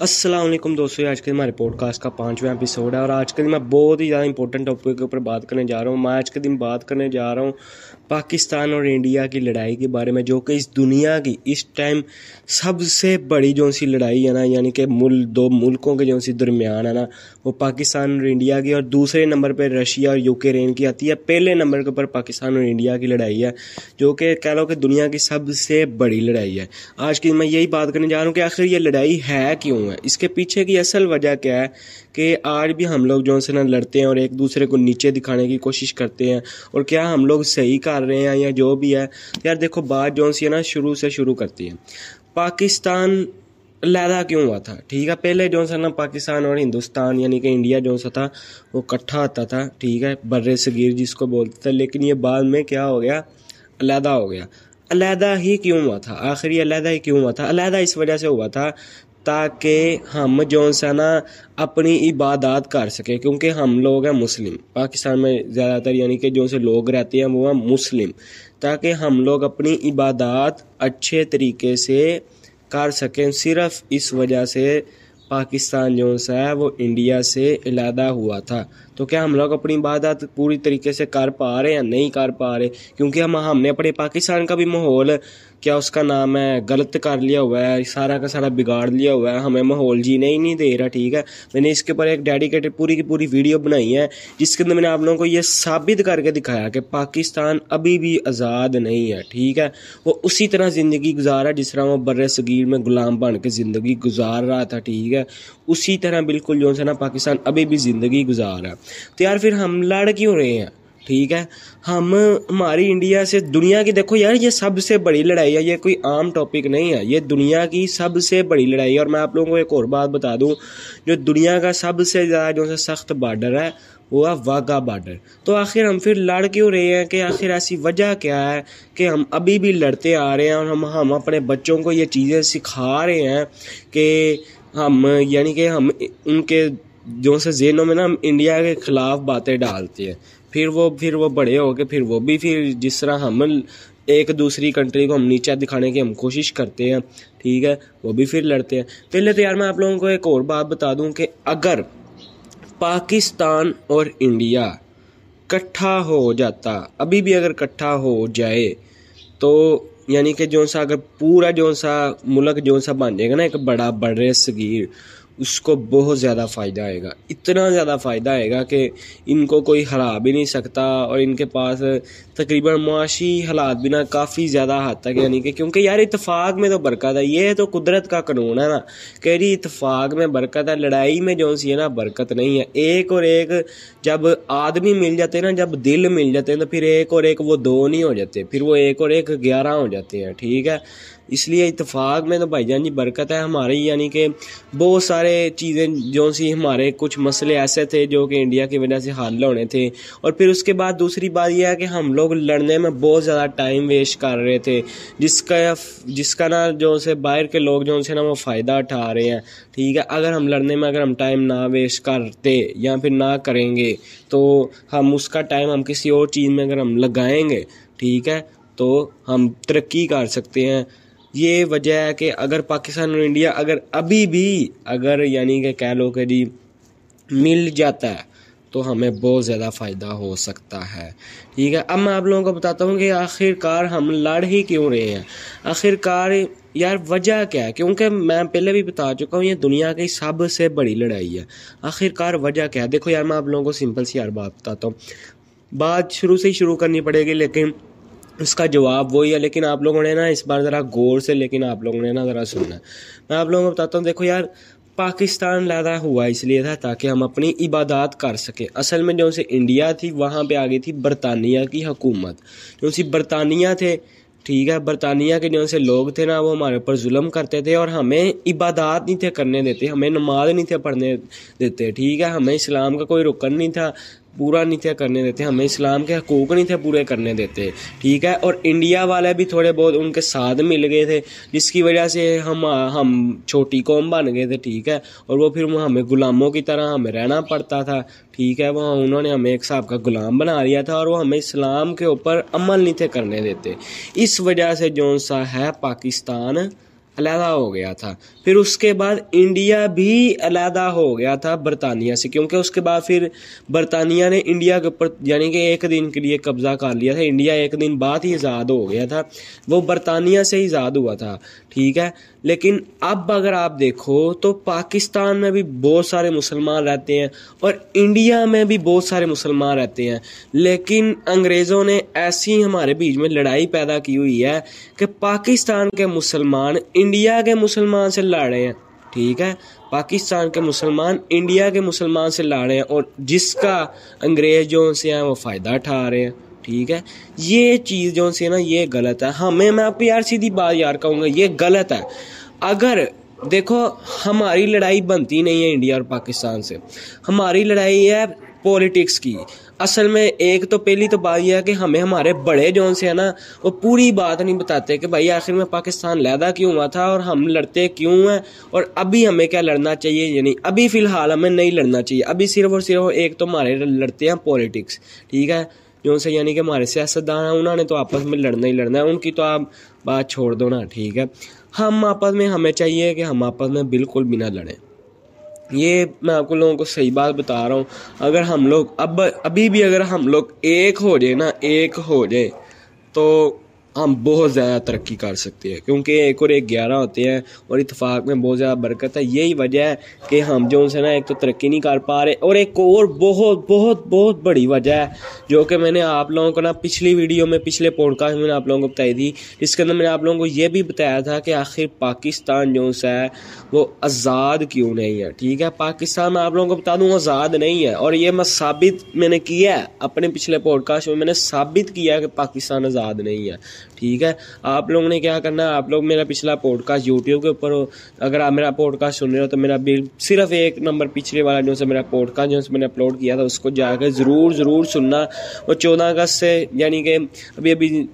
السلام علیکم دوستوں آج کے ہمارے پوڈ کاسٹ کا پانچواں ایپیسوڈ ہے اور آج کے دن میں بہت ہی زیادہ امپورٹنٹ ٹاپک کے اوپر بات کرنے جا رہا ہوں۔ میں آج کے دن بات کرنے جا رہا ہوں پاکستان اور انڈیا کی لڑائی کے بارے میں، جو کہ اس دنیا کی، اس ٹائم سب سے بڑی جو سی لڑائی ہے نا یعنی کہ ملک دو ملکوں کے جو سی درمیان ہے نا، وہ پاکستان اور انڈیا کی اور دوسرے نمبر پہ رشیا اور یوکرین کی آتی ہے۔ پہلے نمبر کے اوپر پاکستان اور انڈیا کی لڑائی ہے، جو کہ کہہ لو کہ دنیا کی سب سے بڑی لڑائی ہے۔ آج کی میں یہی بات کرنے جا رہا ہوں کہ آخر یہ لڑائی ہے کیوں ہے۔ اس کے پیچھے کی اصل وجہ کیا ہے کہ آج بھی ہم لوگ جو سے نا لڑتے ہیں اور ایک دوسرے کو نیچے دکھانے کی کوشش کرتے ہیں۔ اور کیا ہم لوگ صحیح کر رہے ہیں یا جو بھی ہے؟ یار دیکھو، بات جو سی ہے نا شروع سے شروع کرتی ہے۔ پاکستان علیحدہ کیوں ہوا تھا؟ ٹھیک ہے، پہلے جو سا نا پاکستان اور ہندوستان یعنی کہ انڈیا جو سا تھا، وہ کٹھا آتا تھا۔ ٹھیک ہے بر صغیر جس کو بولتے تھے، لیکن یہ بعد میں کیا ہو گیا؟ علیحدہ ہو گیا۔ علیحدہ ہی کیوں ہوا تھا؟ آخر یہ علیحدہ ہی کیوں ہوا تھا؟ علیحدہ اس وجہ سے ہوا تھا تاکہ ہم جو سا نا اپنی عبادات کر سکیں، کیونکہ ہم لوگ ہیں مسلم۔ پاکستان میں زیادہ تر یعنی کہ جو سے لوگ رہتے ہیں وہ ہیں مسلم۔ تاکہ ہم لوگ اپنی عبادات اچھے طریقے سے کر سکیں، صرف اس وجہ سے پاکستان جو سا ہے وہ انڈیا سے علیحدہ ہوا تھا۔ تو کیا ہم لوگ اپنی عبادت پوری طریقے سے کر پا رہے ہیں نہیں کر پا رہے؟ کیونکہ ہم ہم نے اپنے پاکستان کا بھی ماحول، کیا اس کا نام ہے، غلط کر لیا ہوا ہے، سارا کا سارا بگاڑ لیا ہوا ہے، ہمیں ماحول جینے ہی نہیں دے رہا، ٹھیک ہے؟ میں نے اس کے اوپر ایک ڈیڈیکیٹڈ پوری کی پوری ویڈیو بنائی ہے، جس کے اندر میں نے آپ لوگوں کو یہ ثابت کر کے دکھایا کہ پاکستان ابھی بھی آزاد نہیں ہے، ٹھیک ہے؟ وہ اسی طرح زندگی گزارا جس طرح وہ بر صغیر میں غلام بن کے زندگی گزار رہا تھا، ٹھیک ہے؟ اسی طرح بالکل جو ہے نا، پاکستان ابھی بھی زندگی گزار رہا ہے۔ تو یار پھر ہم لڑ کیوں رہے ہیں؟ ٹھیک ہے؟ ہم ہماری انڈیا سے دنیا کی دیکھو یار، یہ سب سے بڑی لڑائی ہے، یہ کوئی عام ٹاپک نہیں ہے۔ یہ دنیا کی سب سے بڑی لڑائی ہے۔ اور میں آپ لوگوں کو ایک اور بات بتا دوں، جو دنیا کا سب سے زیادہ جو سخت بارڈر ہے، وہ ہے واگا بارڈر تو آخر ہم پھر لڑ کیوں رہے ہیں کہ آخر ایسی وجہ کیا ہے کہ ہم ابھی بھی لڑتے آ رہے ہیں اور ہم ہم اپنے بچوں کو یہ چیزیں سکھا رہے ہیں کہ ہم یعنی کہ ہم ان کے جو سے ذہنوں میں نا ہم انڈیا کے خلاف باتیں ڈالتے ہیں۔ پھر وہ پھر وہ بڑے ہو کے پھر وہ بھی پھر جس طرح ہم ایک دوسری کنٹری کو ہم نیچا دکھانے کی ہم کوشش کرتے ہیں، ٹھیک ہے، وہ بھی پھر لڑتے ہیں۔ پہلے تو یار میں آپ لوگوں کو ایک اور بات بتا دوں کہ اگر پاکستان اور انڈیا کٹھا ہو جاتا، ابھی بھی اگر کٹھا ہو جائے تو یعنی کہ جو سا اگر پورا جو سا ملک جو سا بن جائے گا نا، ایک بڑا بڑے صغیر اس کو بہت زیادہ فائدہ آئے گا۔ اتنا زیادہ فائدہ آئے گا کہ ان کو کوئی ہرا بھی نہیں سکتا اور ان کے پاس تقریباً معاشی حالات بھی نا کافی زیادہ حد تک یعنی کہ کیونکہ یار اتفاق میں تو برکت ہے، یہ تو قدرت کا قانون ہے نا۔ کہ جی اتفاق میں برکت ہے، لڑائی میں جو سی ہے نا، برکت نہیں ہے۔ ایک اور ایک جب آدمی مل جاتے ہیں نا، جب دل مل جاتے ہیں تو پھر ایک اور ایک وہ دو نہیں ہو جاتے، پھر وہ ایک اور ایک گیارہ ہو جاتے ہیں، ٹھیک ہے؟ اس لیے اتفاق میں تو بھائی جان جی برکت ہے ہماری یعنی کہ بہت سارے چیزیں جو سی ہمارے کچھ مسئلے ایسے تھے جو کہ انڈیا کی وجہ سے حل ہونے تھے۔ اور پھر اس کے بعد دوسری بات یہ ہے کہ ہم لوگ لڑنے میں بہت زیادہ ٹائم ویسٹ کر رہے تھے۔ جس کا جس کا نا جو سے باہر کے لوگ جو سے نا وہ فائدہ اٹھا رہے ہیں۔ ٹھیک ہے، اگر ہم لڑنے میں اگر ہم ٹائم نہ ویسٹ کرتے یا پھر نہ کریں گے، تو ہم اس کا ٹائم ہم کسی اور چیز میں اگر ہم لگائیں گے، ٹھیک ہے، تو ہم ترقی کر سکتے ہیں۔ یہ وجہ ہے کہ اگر پاکستان اور انڈیا اگر ابھی بھی اگر یعنی کہ کہہ لو کہ جی مل جاتا ہے، تو ہمیں بہت زیادہ فائدہ ہو سکتا ہے۔ ٹھیک ہے، اب میں آپ لوگوں کو بتاتا ہوں کہ آخر کار ہم لڑ ہی کیوں رہے ہیں؟ آخر کار یار وجہ کیا ہے؟ کیونکہ میں پہلے بھی بتا چکا ہوں، یہ دنیا کی سب سے بڑی لڑائی ہے۔ آخر کار وجہ کیا ہے؟ دیکھو یار، میں آپ لوگوں کو سمپل سی یار بات بتاتا ہوں۔ بات شروع سے ہی شروع کرنی پڑے گی، لیکن اس کا جواب وہی ہے، لیکن آپ لوگوں نے نا اس بار ذرا غور سے، لیکن آپ لوگوں نے نا ذرا سننا میں آپ لوگوں کو بتاتا ہوں، دیکھو یار، پاکستان لیدا ہوا اس لیے تھا تاکہ ہم اپنی عبادات کر سکیں۔ اصل میں جو سے انڈیا تھی، وہاں پہ آگئی تھی برطانیہ کی حکومت۔ جو سی برطانیہ تھے، ٹھیک ہے، برطانیہ کے جو سے لوگ تھے نا، وہ ہمارے اوپر ظلم کرتے تھے اور ہمیں عبادات نہیں تھے کرنے دیتے، ہمیں نماز نہیں تھے پڑھنے دیتے، ٹھیک ہے، ہمیں اسلام کا کوئی رکن نہیں تھا۔ پورا نہیں تھے کرنے دیتے، ہمیں اسلام کے حقوق نہیں تھے پورے کرنے دیتے، ٹھیک ہے؟ اور انڈیا والے بھی تھوڑے بہت ان کے ساتھ مل گئے تھے، جس کی وجہ سے ہم ہم چھوٹی قوم بن گئے تھے، ٹھیک ہے؟ اور وہ پھر ہمیں غلاموں کی طرح ہمیں رہنا پڑتا تھا، ٹھیک ہے؟ وہ انہوں نے ہمیں ایک صاحب کا غلام بنا لیا تھا، اور وہ ہمیں اسلام کے اوپر عمل نہیں تھے کرنے دیتے۔ اس وجہ سے جو سا ہے، پاکستان علیحدہ ہو گیا تھا۔ پھر اس کے بعد انڈیا بھی علیحدہ ہو گیا تھا برطانیہ سے، کیونکہ اس کے بعد پھر برطانیہ نے انڈیا کے اوپر یعنی کہ ایک دن کے لیے قبضہ کر لیا تھا۔ انڈیا ایک دن بعد ہی آزاد ہو گیا تھا۔ وہ برطانیہ سے ہی آزاد ہوا تھا، ٹھیک ہے۔ لیکن اب اگر آپ دیکھو تو پاکستان میں بھی بہت سارے مسلمان رہتے ہیں اور انڈیا میں بھی بہت سارے مسلمان رہتے ہیں۔ لیکن انگریزوں نے ایسی ہمارے بیچ میں لڑائی پیدا کی ہوئی ہے کہ پاکستان کے مسلمان انڈیا انڈیا کے مسلمان سے لڑ رہے ہیں۔ ٹھیک ہے؟ پاکستان کے مسلمان انڈیا کے مسلمان سے لڑ رہے ہیں اور جس کا انگریز جو سے ہیں وہ فائدہ اٹھا رہے ہیں۔ ٹھیک ہے؟ یہ چیز جو سی نا، یہ غلط ہے۔ ہمیں، میں آپ یار سیدھی بات یار کہوں گا، یہ غلط ہے۔ اگر دیکھو، ہماری لڑائی بنتی نہیں ہے انڈیا اور پاکستان سے۔ ہماری لڑائی ہے پولیٹکس کی۔ اصل میں ایک تو پہلی تو بات یہ ہے کہ ہمیں ہمارے بڑے جون سے ہیں نا، وہ پوری بات نہیں بتاتے کہ بھائی آخر میں پاکستان لیدا کیوں ہوا تھا اور ہم لڑتے کیوں ہیں اور ابھی ہمیں کیا لڑنا چاہیے؟ یعنی ابھی فی الحال ہمیں نہیں لڑنا چاہیے۔ ابھی صرف اور صرف ایک تو ہمارے لڑتے ہیں پولیٹکس ٹھیک ہے؟ جو سے یعنی کہ ہمارے سیاستدان ہیں، انہوں نے تو آپس میں لڑنا ہی لڑنا ہے، ان کی تو آپ بات چھوڑ دو نا، ٹھیک ہے؟ ہم آپس میں ہمیں چاہیے کہ ہم آپس میں بالکل بھی نہ لڑیں۔ یہ میں آپ کو لوگوں کو صحیح بات بتا رہا ہوں۔ اگر ہم لوگ اب ابھی بھی اگر ہم لوگ ایک ہو جائے نا، ایک ہو جائے، تو ہم بہت زیادہ ترقی کر سکتے ہیں، کیونکہ ایک اور ایک گیارہ ہوتے ہیں اور اتفاق میں بہت زیادہ برکت ہے۔ یہی وجہ ہے کہ ہم جو ان سے نا ایک تو ترقی نہیں کر پا رہے، اور ایک اور بہت بہت بہت بڑی وجہ ہے، جو کہ میں نے آپ لوگوں کو نا پچھلی ویڈیو میں، پچھلے پوڈ کاسٹ میں نے آپ لوگوں کو بتائی تھی۔ جس کے اندر میں نے آپ لوگوں کو یہ بھی بتایا تھا کہ آخر پاکستان جو سا ہے، وہ آزاد کیوں نہیں ہے؟ ٹھیک ہے، پاکستان میں آپ لوگوں کو بتا دوں، آزاد نہیں ہے۔ اور یہ میں ثابت میں نے کیا ہے، اپنے پچھلے پوڈ کاسٹ میں میں نے ثابت کیا کہ پاکستان آزاد نہیں ہے۔ ٹھیک ہے؟ آپ لوگوں نے کیا کرنا ہے آپ لوگ میرا پچھلا پوڈ کاسٹ یوٹیوب کے اوپر ہو۔ اگر آپ میرا پوڈ کاسٹ سن رہے ہو تو میرا بل صرف ایک نمبر پچھلے والا جو سے میرا پوڈ کاسٹ جو سے میں نے اپلوڈ کیا تھا، اس کو جا کے ضرور ضرور سننا۔ اور چودہ اگست سے یعنی کہ ابھی ابھی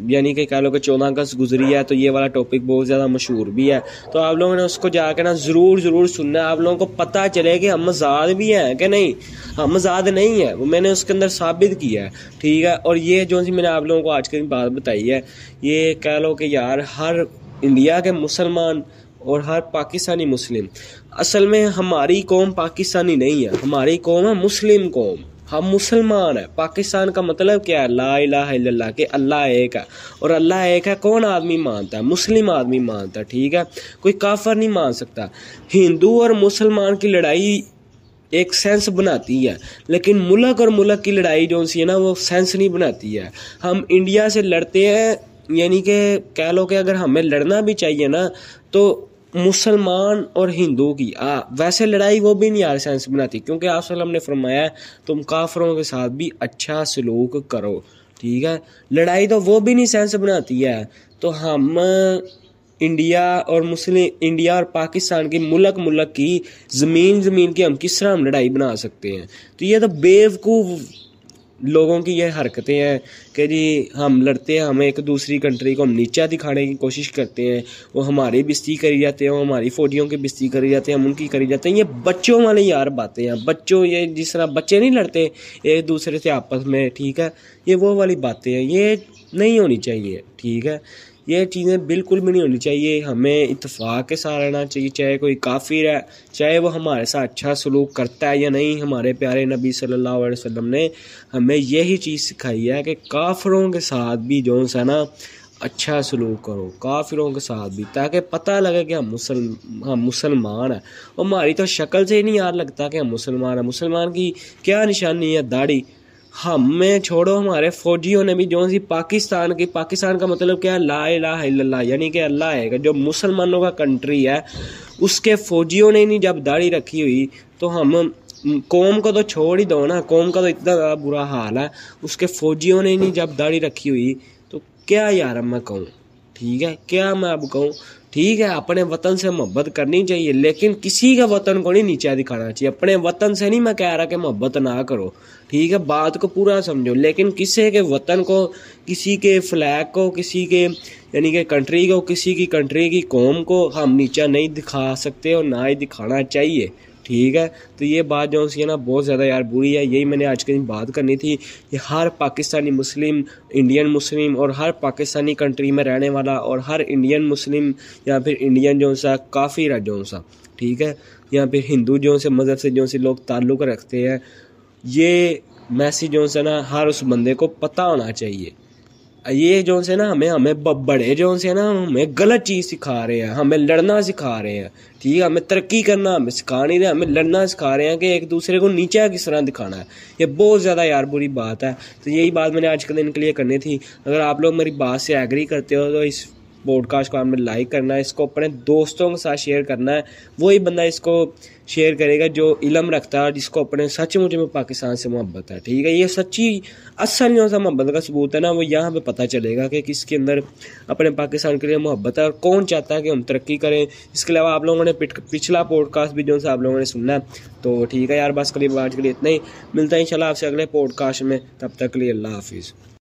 یعنی کہ کہہ لو کہ چودہ اگست گزری ہے تو یہ والا ٹاپک بہت زیادہ مشہور بھی ہے۔ تو آپ لوگوں نے اس کو جا کے نا ضرور ضرور سننا ہے۔ آپ لوگوں کو پتہ چلے کہ ہم آزاد بھی ہیں کہ نہیں؟ ہم آزاد نہیں ہے وہ میں نے اس کے اندر ثابت کیا ہے۔ ٹھیک ہے۔ اور یہ جو میں نے آپ لوگوں کو آج کی بات بتائی ہے، یہ کہہ لو کہ یار ہر انڈیا کے مسلمان اور ہر پاکستانی مسلم، اصل میں ہماری قوم پاکستانی نہیں ہے۔ ہماری قوم ہے مسلم قوم۔ ہم مسلمان ہیں۔ پاکستان کا مطلب کیا ہے؟ لا الہ الا اللہ، کہ اللہ ایک ہے۔ اور اللہ ایک ہے، کون آدمی مانتا ہے؟ مسلم آدمی مانتا ہے، ٹھیک ہے؟ کوئی کافر نہیں مان سکتا۔ ہندو اور مسلمان کی لڑائی ایک سینس بناتی ہے، لیکن ملک اور ملک کی لڑائی جو سی ہے نا، وہ سینس نہیں بناتی ہے۔ ہم انڈیا سے لڑتے ہیں یعنی کہ کہہ لو کہ اگر ہمیں لڑنا بھی چاہیے نا، تو مسلمان اور ہندو کی۔ آ، ویسے لڑائی وہ بھی نہیں آ سینس بناتی۔ کیونکہ آپ وسلم نے فرمایا ہے تم کافروں کے ساتھ بھی اچھا سلوک کرو۔ ٹھیک ہے؟ لڑائی تو وہ بھی نہیں سینس بناتی ہے۔ تو ہم انڈیا اور مسلم، انڈیا اور پاکستان کی ملک ملک کی زمین زمین کی ہم کس طرح ہم لڑائی بنا سکتے ہیں؟ تو یہ تو بیوقوف لوگوں کی یہ حرکتیں ہیں کہ جی ہم لڑتے ہیں، ہمیں ایک دوسری کنٹری کو ہم نیچا دکھانے کی کوشش کرتے ہیں، وہ ہماری بستی کری جاتے ہیں، وہ ہماری فوجیوں کی بستی کری جاتے ہیں، ہم ان کی کری جاتے ہیں۔ یہ بچوں والے یار باتیں ہیں۔ بچوں، یہ جس طرح بچے نہیں لڑتے ایک دوسرے سے آپس میں، ٹھیک ہے؟ یہ وہ والی باتیں ہیں۔ یہ نہیں ہونی چاہیے، ٹھیک ہے؟ یہ چیزیں بالکل بھی نہیں ہونی چاہیے۔ ہمیں اتفاق کے ساتھ رہنا چاہیے، چاہے کوئی کافر ہے، چاہے وہ ہمارے ساتھ اچھا سلوک کرتا ہے یا نہیں۔ ہمارے پیارے نبی صلی اللہ علیہ وسلم نے ہمیں یہی چیز سکھائی ہے کہ کافروں کے ساتھ بھی جو سا نا اچھا سلوک کرو۔ کافروں کے ساتھ بھی، تاکہ پتہ لگے کہ ہم مسلم، ہم مسلمان ہیں۔ اور ہماری تو شکل سے ہی نہیں یار لگتا کہ ہم مسلمان ہیں۔ مسلمان کی کیا نشانی ہے؟ داڑھی۔ ہمیں چھوڑو ہمارے فوجیوں نے بھی جو سی پاکستان کی پاکستان کا مطلب کیا ہے؟ لا الہ الا اللہ یعنی کہ اللہ ہے جو مسلمانوں کا کنٹری ہے، اس کے فوجیوں نے نہیں جب داڑھی رکھی ہوئی، تو ہم قوم کو تو چھوڑ ہی دو نا، قوم کا تو اتنا زیادہ برا حال ہے، اس کے فوجیوں نے نہیں جب داڑھی رکھی ہوئی، تو کیا یار میں کہوں؟ ٹھیک ہے، کیا میں اب کہوں؟ ٹھیک ہے، اپنے وطن سے محبت کرنی چاہیے، لیکن کسی کا وطن کو نہیں نیچے دکھانا چاہیے۔ اپنے وطن سے نہیں میں کہہ رہا کہ محبت نہ کرو۔ ٹھیک ہے، بات کو پورا سمجھو، لیکن کسی کے وطن کو، کسی کے فلیگ کو، کسی کے یعنی کہ کنٹری کو، کسی کی کنٹری کی قوم کو ہم نیچا نہیں دکھا سکتے اور نہ ہی دکھانا چاہیے۔ ٹھیک ہے۔ تو یہ بات جو سی ہے نا بہت زیادہ یار بری ہے۔ یہی میں نے آج کے دن بات کرنی تھی کہ ہر پاکستانی مسلم، انڈین مسلم اور ہر پاکستانی کنٹری میں رہنے والا اور ہر انڈین مسلم یا پھر انڈین جو سا کافی رہ جو سا، ٹھیک ہے۔ یا پھر ہندو جو سے مذہب سے جو سے لوگ تعلق رکھتے ہیں۔ یہ میسیج جو سے نا ہر اس بندے کو پتہ ہونا چاہیے۔ یہ جو سے نا ہمیں ہمیں بڑے جو سے نا ہمیں غلط چیز سکھا رہے ہیں، ہمیں لڑنا سکھا رہے ہیں۔ ٹھیک ہے، ہمیں ترقی کرنا، ہمیں سکھا نہیں رہے، ہمیں لڑنا سکھا رہے ہیں کہ ایک دوسرے کو نیچے کس طرح دکھانا ہے۔ یہ بہت زیادہ یار بری بات ہے۔ تو یہی بات میں نے آج کے دن کے لیے کرنی تھی۔ اگر آپ لوگ میری بات سے ایگری کرتے ہو تو اس پوڈ کاسٹ کو آپ نے لائک کرنا ہے، اس کو اپنے دوستوں کے ساتھ شیئر کرنا ہے۔ وہی بندہ اس کو شیئر کرے گا جو علم رکھتا ہے جس کو اپنے سچ مجھے میں پاکستان سے محبت ہے ٹھیک ہے یہ سچی اصل جو سا محبت کا ثبوت ہے نا وہ یہاں پہ پتہ چلے گا کہ کس کے اندر اپنے پاکستان کے لیے محبت ہے اور کون چاہتا ہے کہ ہم ترقی کریں اس کے علاوہ آپ لوگوں نے پچھلا پوڈ کاسٹ بھی جو سا آپ لوگوں نے سننا ہے تو ٹھیک ہے یار بس قریب آج کے لیے اتنا ہی ملتا ہے ان آپ سے اگلے پوڈ کاسٹ میں تب تک کے لیے اللہ حافظ